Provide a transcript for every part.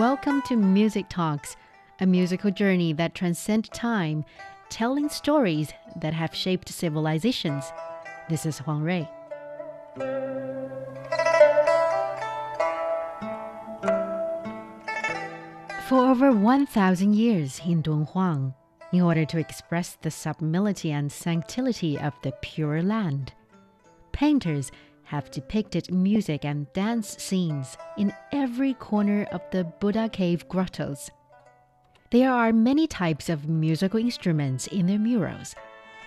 Welcome to Music Talks, a musical journey that transcends time, telling stories that have shaped civilizations. This is Huang Rui. For over 1,000 years in Dunhuang, in order to express the sublimity and sanctity of the Pure Land, painters have depicted music and dance scenes in every corner of the Buddha cave grottos. There are many types of musical instruments in their murals,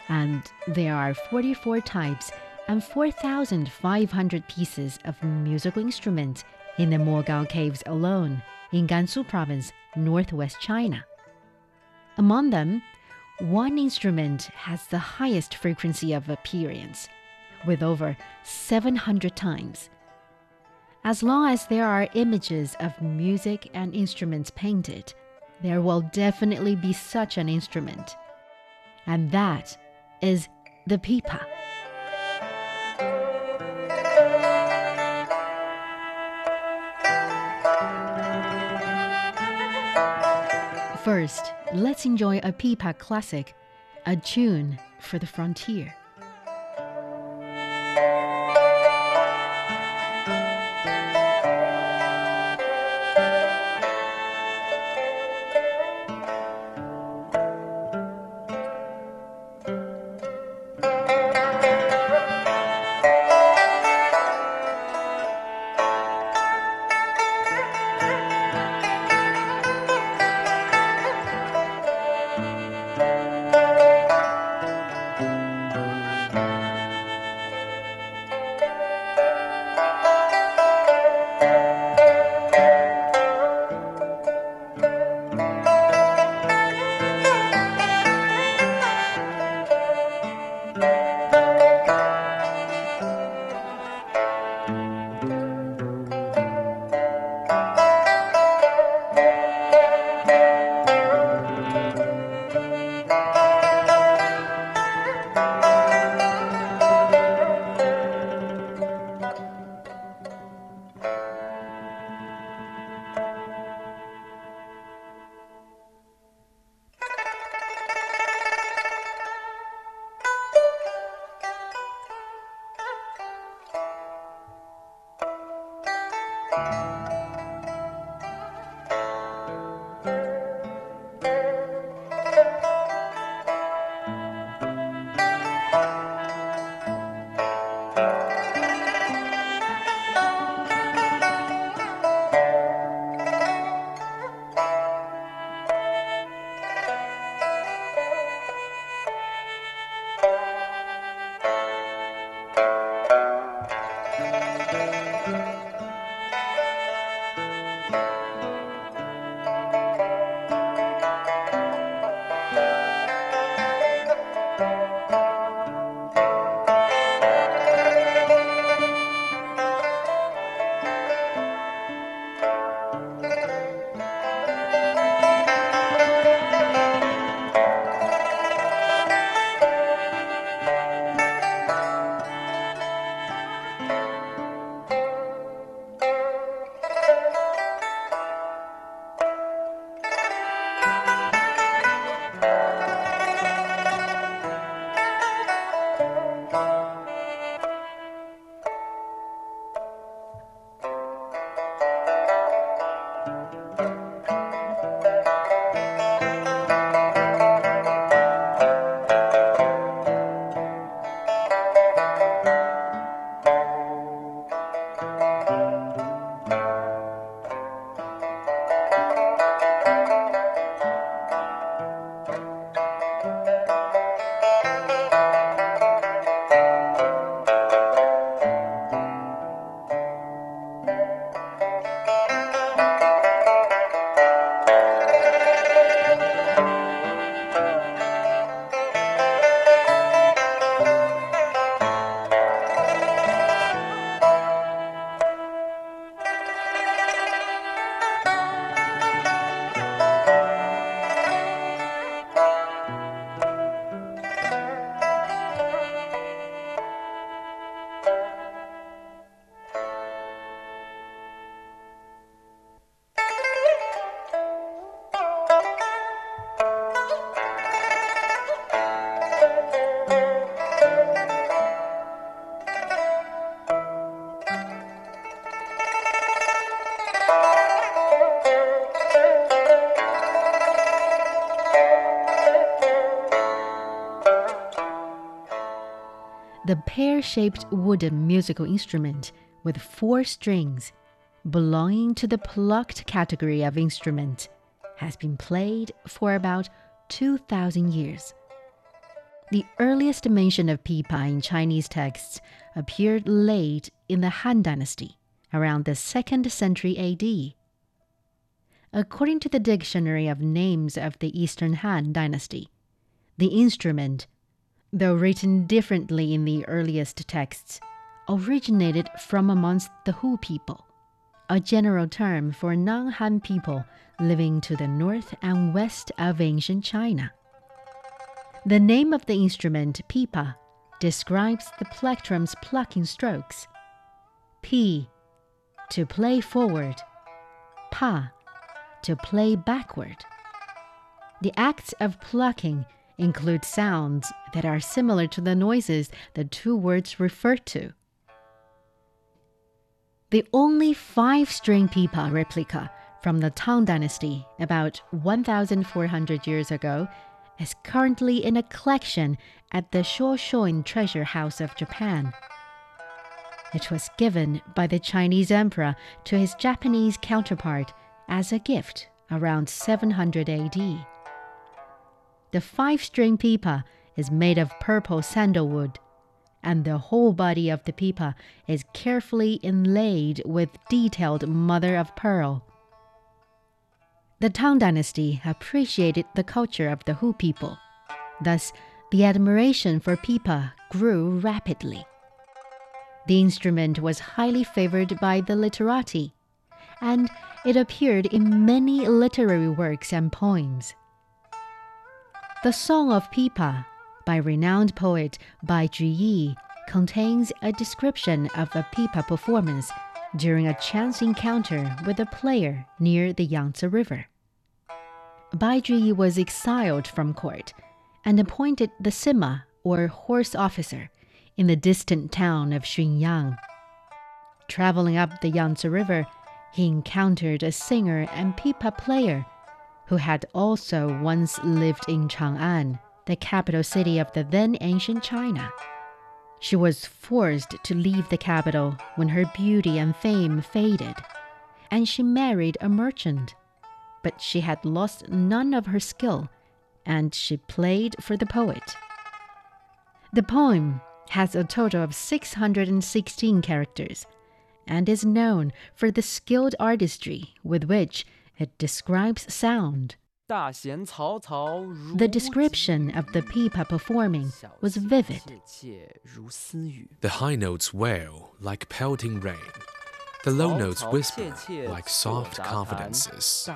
and there are 44 types and 4,500 pieces of musical instruments in the Mogao caves alone in Gansu province, northwest China. Among them, one instrument has the highest frequency of appearance with over 700 times. As long as there are images of music and instruments painted, there will definitely be such an instrument. And that is the pipa. First, let's enjoy a pipa classic, a tune for the frontier. The pear shaped wooden musical instrument with four strings, belonging to the plucked category of instrument, has been played for about 2,000 years. The earliest mention of pipa in Chinese texts appeared late in the Han Dynasty, around the 2nd century AD. According to the Dictionary of Names of the Eastern Han Dynasty, the instrument, though written differently in the earliest texts, originated from amongst the Hu people, a general term for non Han people living to the north and west of ancient China. The name of the instrument, pipa, describes the plectrum's plucking strokes. Pi, to play forward. Pa, to play backward. The acts of plucking include sounds that are similar to the noises the two words refer to. The only five string pipa replica from the Tang Dynasty about 1,400 years ago is currently in a collection at the Shoshoin Treasure House of Japan. It was given by the Chinese emperor to his Japanese counterpart as a gift around 700 AD. The five string pipa is made of purple sandalwood, and the whole body of the pipa is carefully inlaid with detailed mother of pearl. The Tang Dynasty appreciated the culture of the Hu people. Thus, the admiration for pipa grew rapidly. The instrument was highly favored by the literati, and it appeared in many literary works and poems. The Song of Pipa by renowned poet Bai Juyi contains a description of a pipa performance during a chance encounter with a player near the Yangtze River. Bai Juyi was exiled from court and appointed the sima or horse officer in the distant town of Xunyang. Traveling up the Yangtze River, he encountered a singer and pipa player who had also once lived in Chang'an, the capital city of the then ancient China. She was forced to leave the capital when her beauty and fame faded, and she married a merchant. But she had lost none of her skill, and she played for the poet. The poem has a total of 616 characters and is known for the skilled artistry with which it describes sound. The description of the pipa performing was vivid. The high notes wail like pelting rain. The low notes whisper like soft confidences.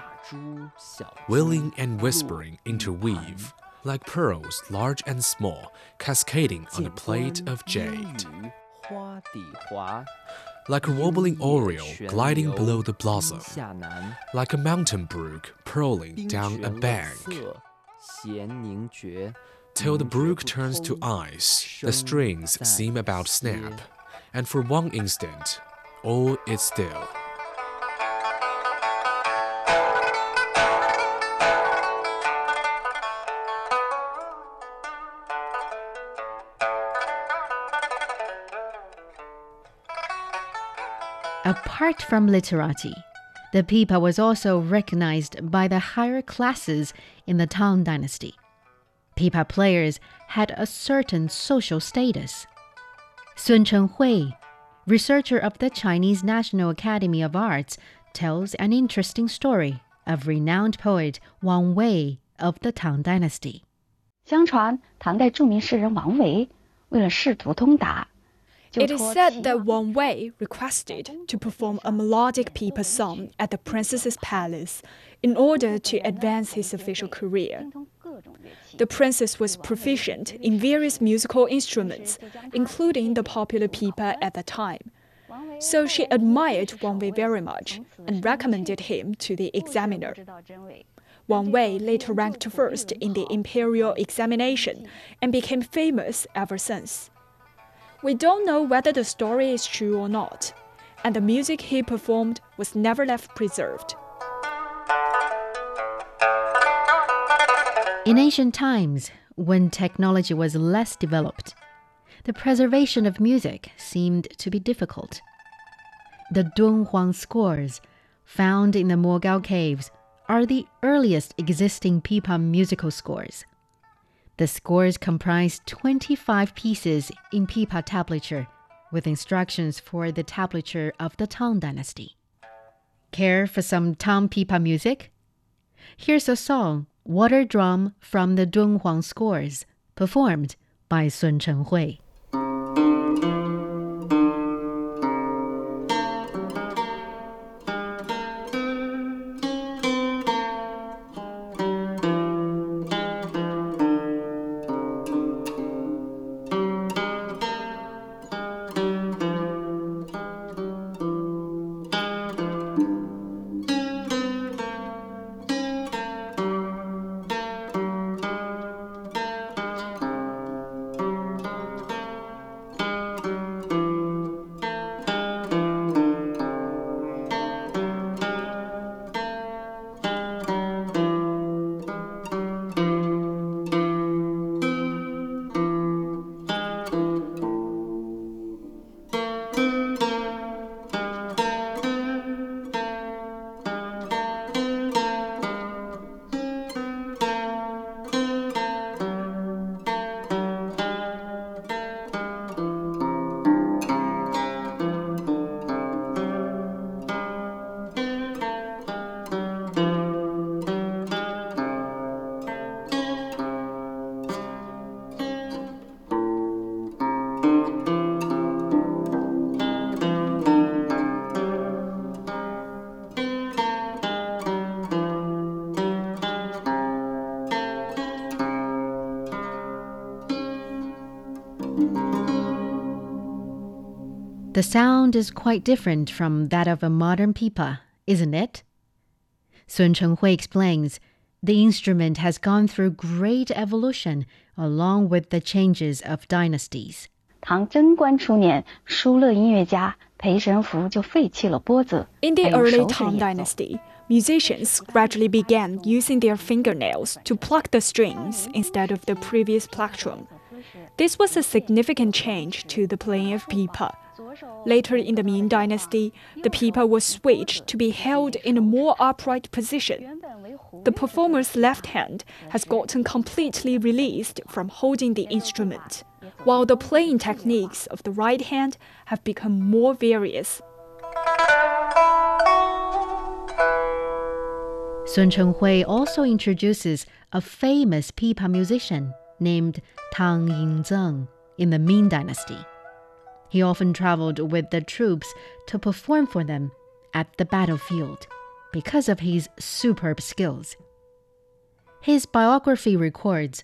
Wailing and whispering interweave like pearls large and small cascading on a plate of jade like a wobbling oriole gliding below the blossom, like a mountain brook purling down a bank. Till the brook turns to ice, the strings seem about snap, and for one instant, all is still. Apart from literati, the pipa was also recognized by the higher classes in the Tang Dynasty. Pipa players had a certain social status. Sun Chenghui, researcher of the Chinese National Academy of Arts, tells an interesting story of renowned poet Wang Wei of the Tang Dynasty. 相传，唐代着名诗人王维为了仕途通达， it is said that Wang Wei requested to perform a melodic pipa song at the princess's palace in order to advance his official career. The princess was proficient in various musical instruments, including the popular pipa at the time. So she admired Wang Wei very much and recommended him to the examiner. Wang Wei later ranked first in the imperial examination and became famous ever since. We don't know whether the story is true or not, and the music he performed was never left preserved. In ancient times, when technology was less developed, the preservation of music seemed to be difficult. The Dunhuang scores, found in the Mogao caves, are the earliest existing pipa musical scores. The scores comprise 25 pieces in pipa tablature, with instructions for the tablature of the Tang Dynasty. Care for some Tang pipa music? Here's a song, Water Drum from the Dunhuang scores, performed by Sun Chenghui. The sound is quite different from that of a modern pipa, isn't it? Sun Chenghui explains the instrument has gone through great evolution along with the changes of dynasties. 唐贞观初年，疏勒音乐家裴神福就废弃了拨子。In the early Tang Dynasty, musicians gradually began using their fingernails to pluck the strings instead of the previous plectrum. This was a significant change to the playing of pipa. Later in the Ming Dynasty, the pipa was switched to be held in a more upright position. The performer's left hand has gotten completely released from holding the instrument, while the playing techniques of the right hand have become more various. Sun Chenghui also introduces a famous pipa musician named Tang Yingzeng in the Ming Dynasty. He often traveled with the troops to perform for them at the battlefield because of his superb skills. His biography records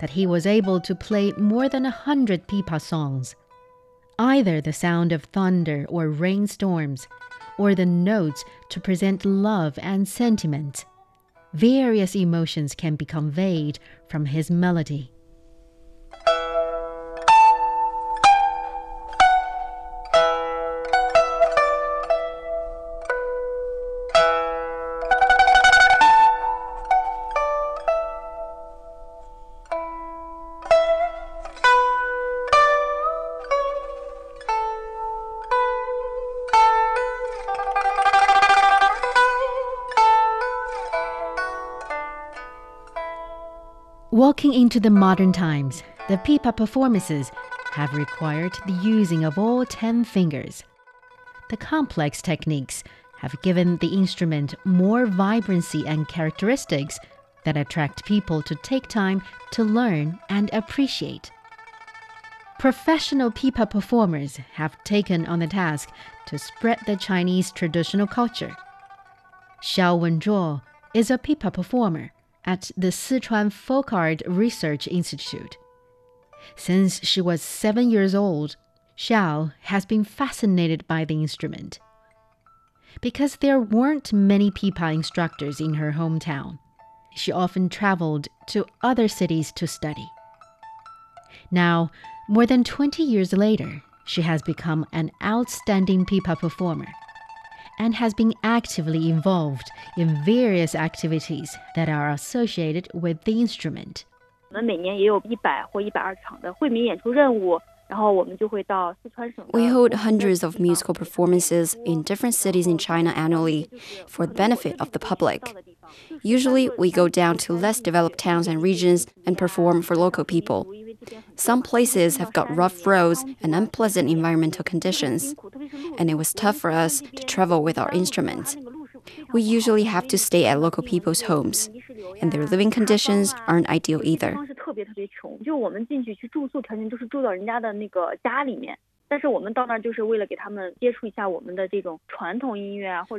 that he was able to play more than a hundred pipa songs, either the sound of thunder or rainstorms, or the notes to present love and sentiment. Various emotions can be conveyed from his melody. Walking into the modern times, the pipa performances have required the using of all 10 fingers. The complex techniques have given the instrument more vibrancy and characteristics that attract people to take time to learn and appreciate. Professional pipa performers have taken on the task to spread the Chinese traditional culture. Xiao Wenzhuo is a pipa performer at the Sichuan Folk Art Research Institute. Since she was seven years old, Xiao has been fascinated by the instrument. Because there weren't many pipa instructors in her hometown, she often traveled to other cities to study. Now, more than 20 years later, she has become an outstanding pipa performer and has been actively involved in various activities that are associated with the instrument. We hold hundreds of musical performances in different cities in China annually for the benefit of the public. Usually, we go down to less developed towns and regions and perform for local people. Some places have got rough roads and unpleasant environmental conditions, and it was tough for us to travel with our instruments. We usually have to stay at local people's homes, and their living conditions aren't ideal either.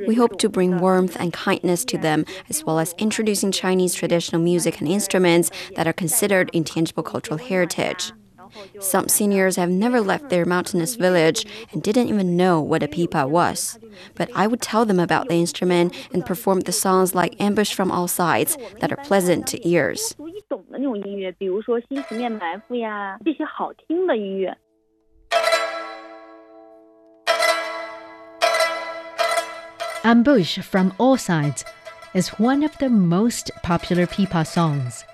We hope to bring warmth and kindness to them, as well as introducing Chinese traditional music and instruments that are considered intangible cultural heritage. Some seniors have never left their mountainous village and didn't even know what a pipa was. But I would tell them about the instrument and perform the songs like Ambush from All Sides that are pleasant to ears. Ambush from All Sides is one of the most popular pipa songs.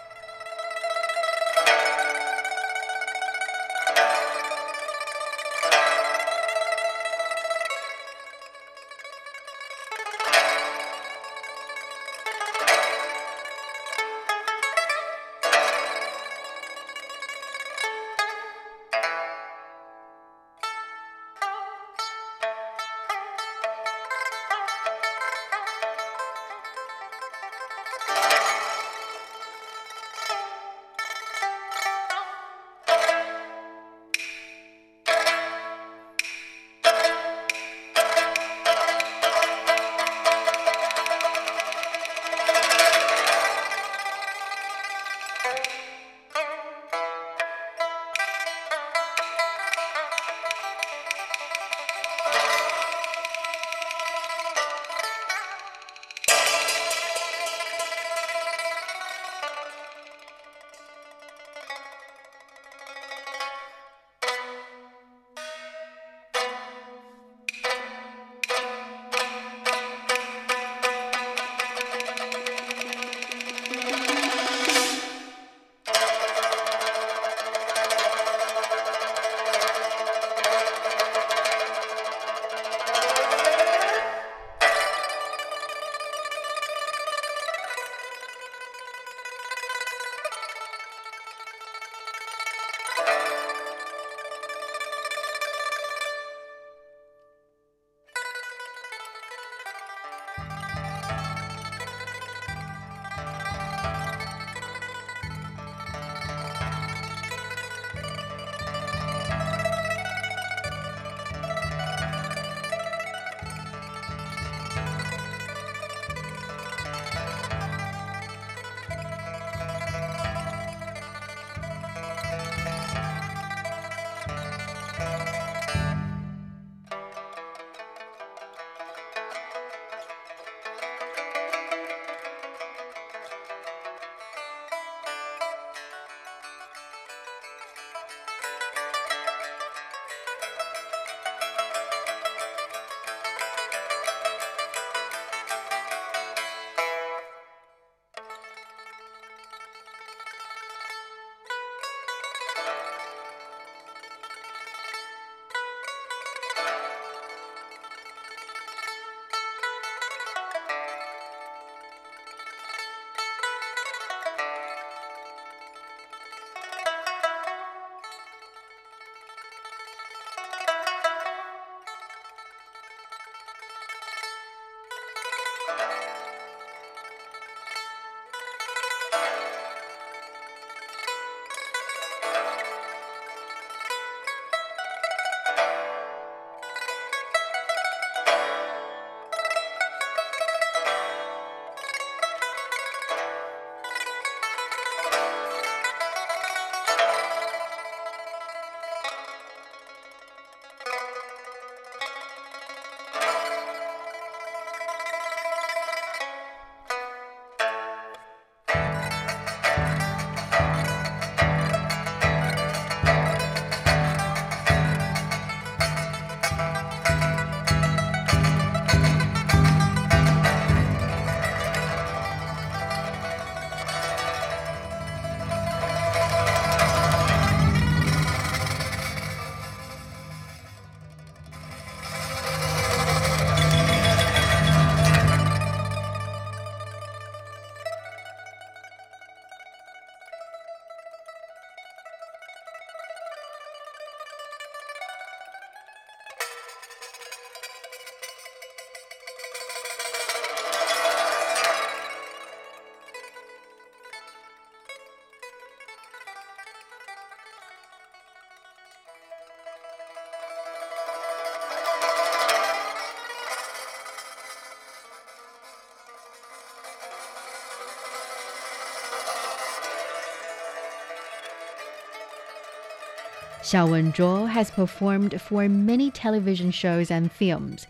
Xiao Wenzhuo has performed for many television shows and films.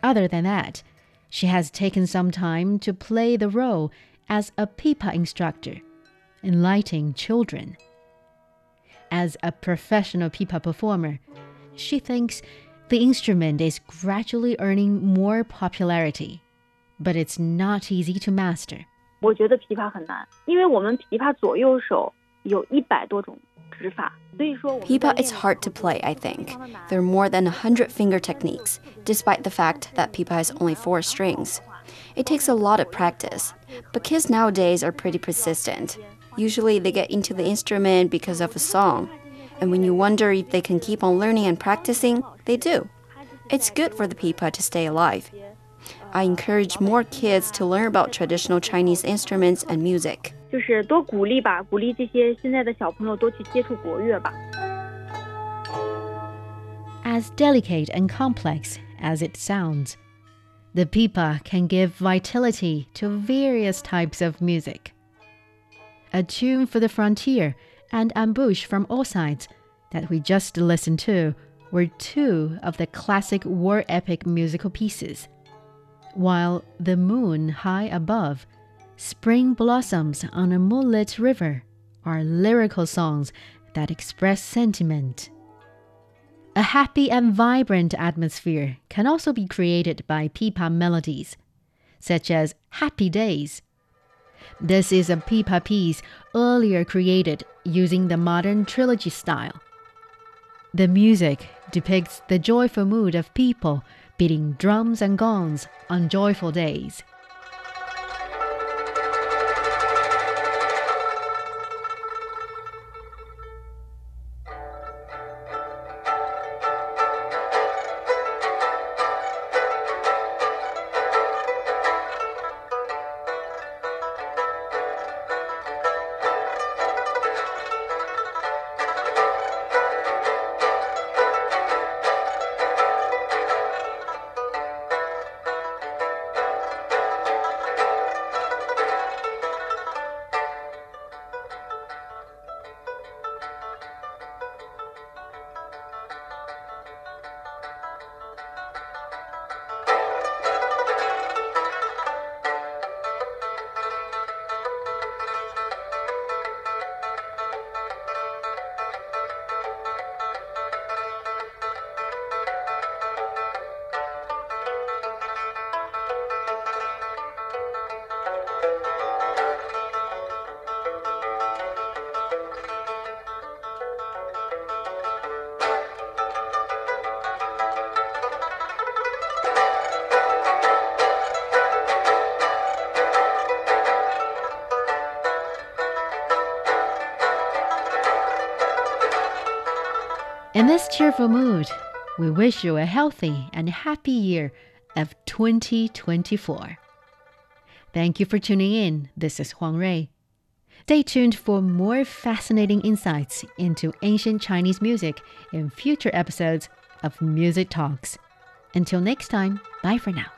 Other than that, she has taken some time to play the role as a pipa instructor, enlightening children. As a professional pipa performer, she thinks the instrument is gradually earning more popularity, but it's not easy to master. 我觉得琵琶很难，因为我们琵琶左右手有一百多种 Pipa is hard to play, I think. There are more than 100 finger techniques, despite the fact that pipa has only four strings. It takes a lot of practice, but kids nowadays are pretty persistent. Usually they get into the instrument because of a song, and when you wonder if they can keep on learning and practicing, they do. It's good for the pipa to stay alive. I encourage more kids to learn about traditional Chinese instruments and music. 就是多鼓励吧，鼓励这些现在的小朋友多去接触国乐吧。As delicate and complex as it sounds, the pipa can give vitality to various types of music. A tune for the frontier and ambush from all sides that we just listened to were two of the classic war epic musical pieces, while The Moon High Above Spring Blossoms on a Moonlit River are lyrical songs that express sentiment. A happy and vibrant atmosphere can also be created by pipa melodies, such as Happy Days. This is a pipa piece earlier created using the modern trilogy style. The music depicts the joyful mood of people beating drums and gongs on joyful days. In this cheerful mood, we wish you a healthy and happy year of 2024. Thank you for tuning in. This is Huang Rui. Stay tuned for more fascinating insights into ancient Chinese music in future episodes of Music Talks. Until next time, bye for now.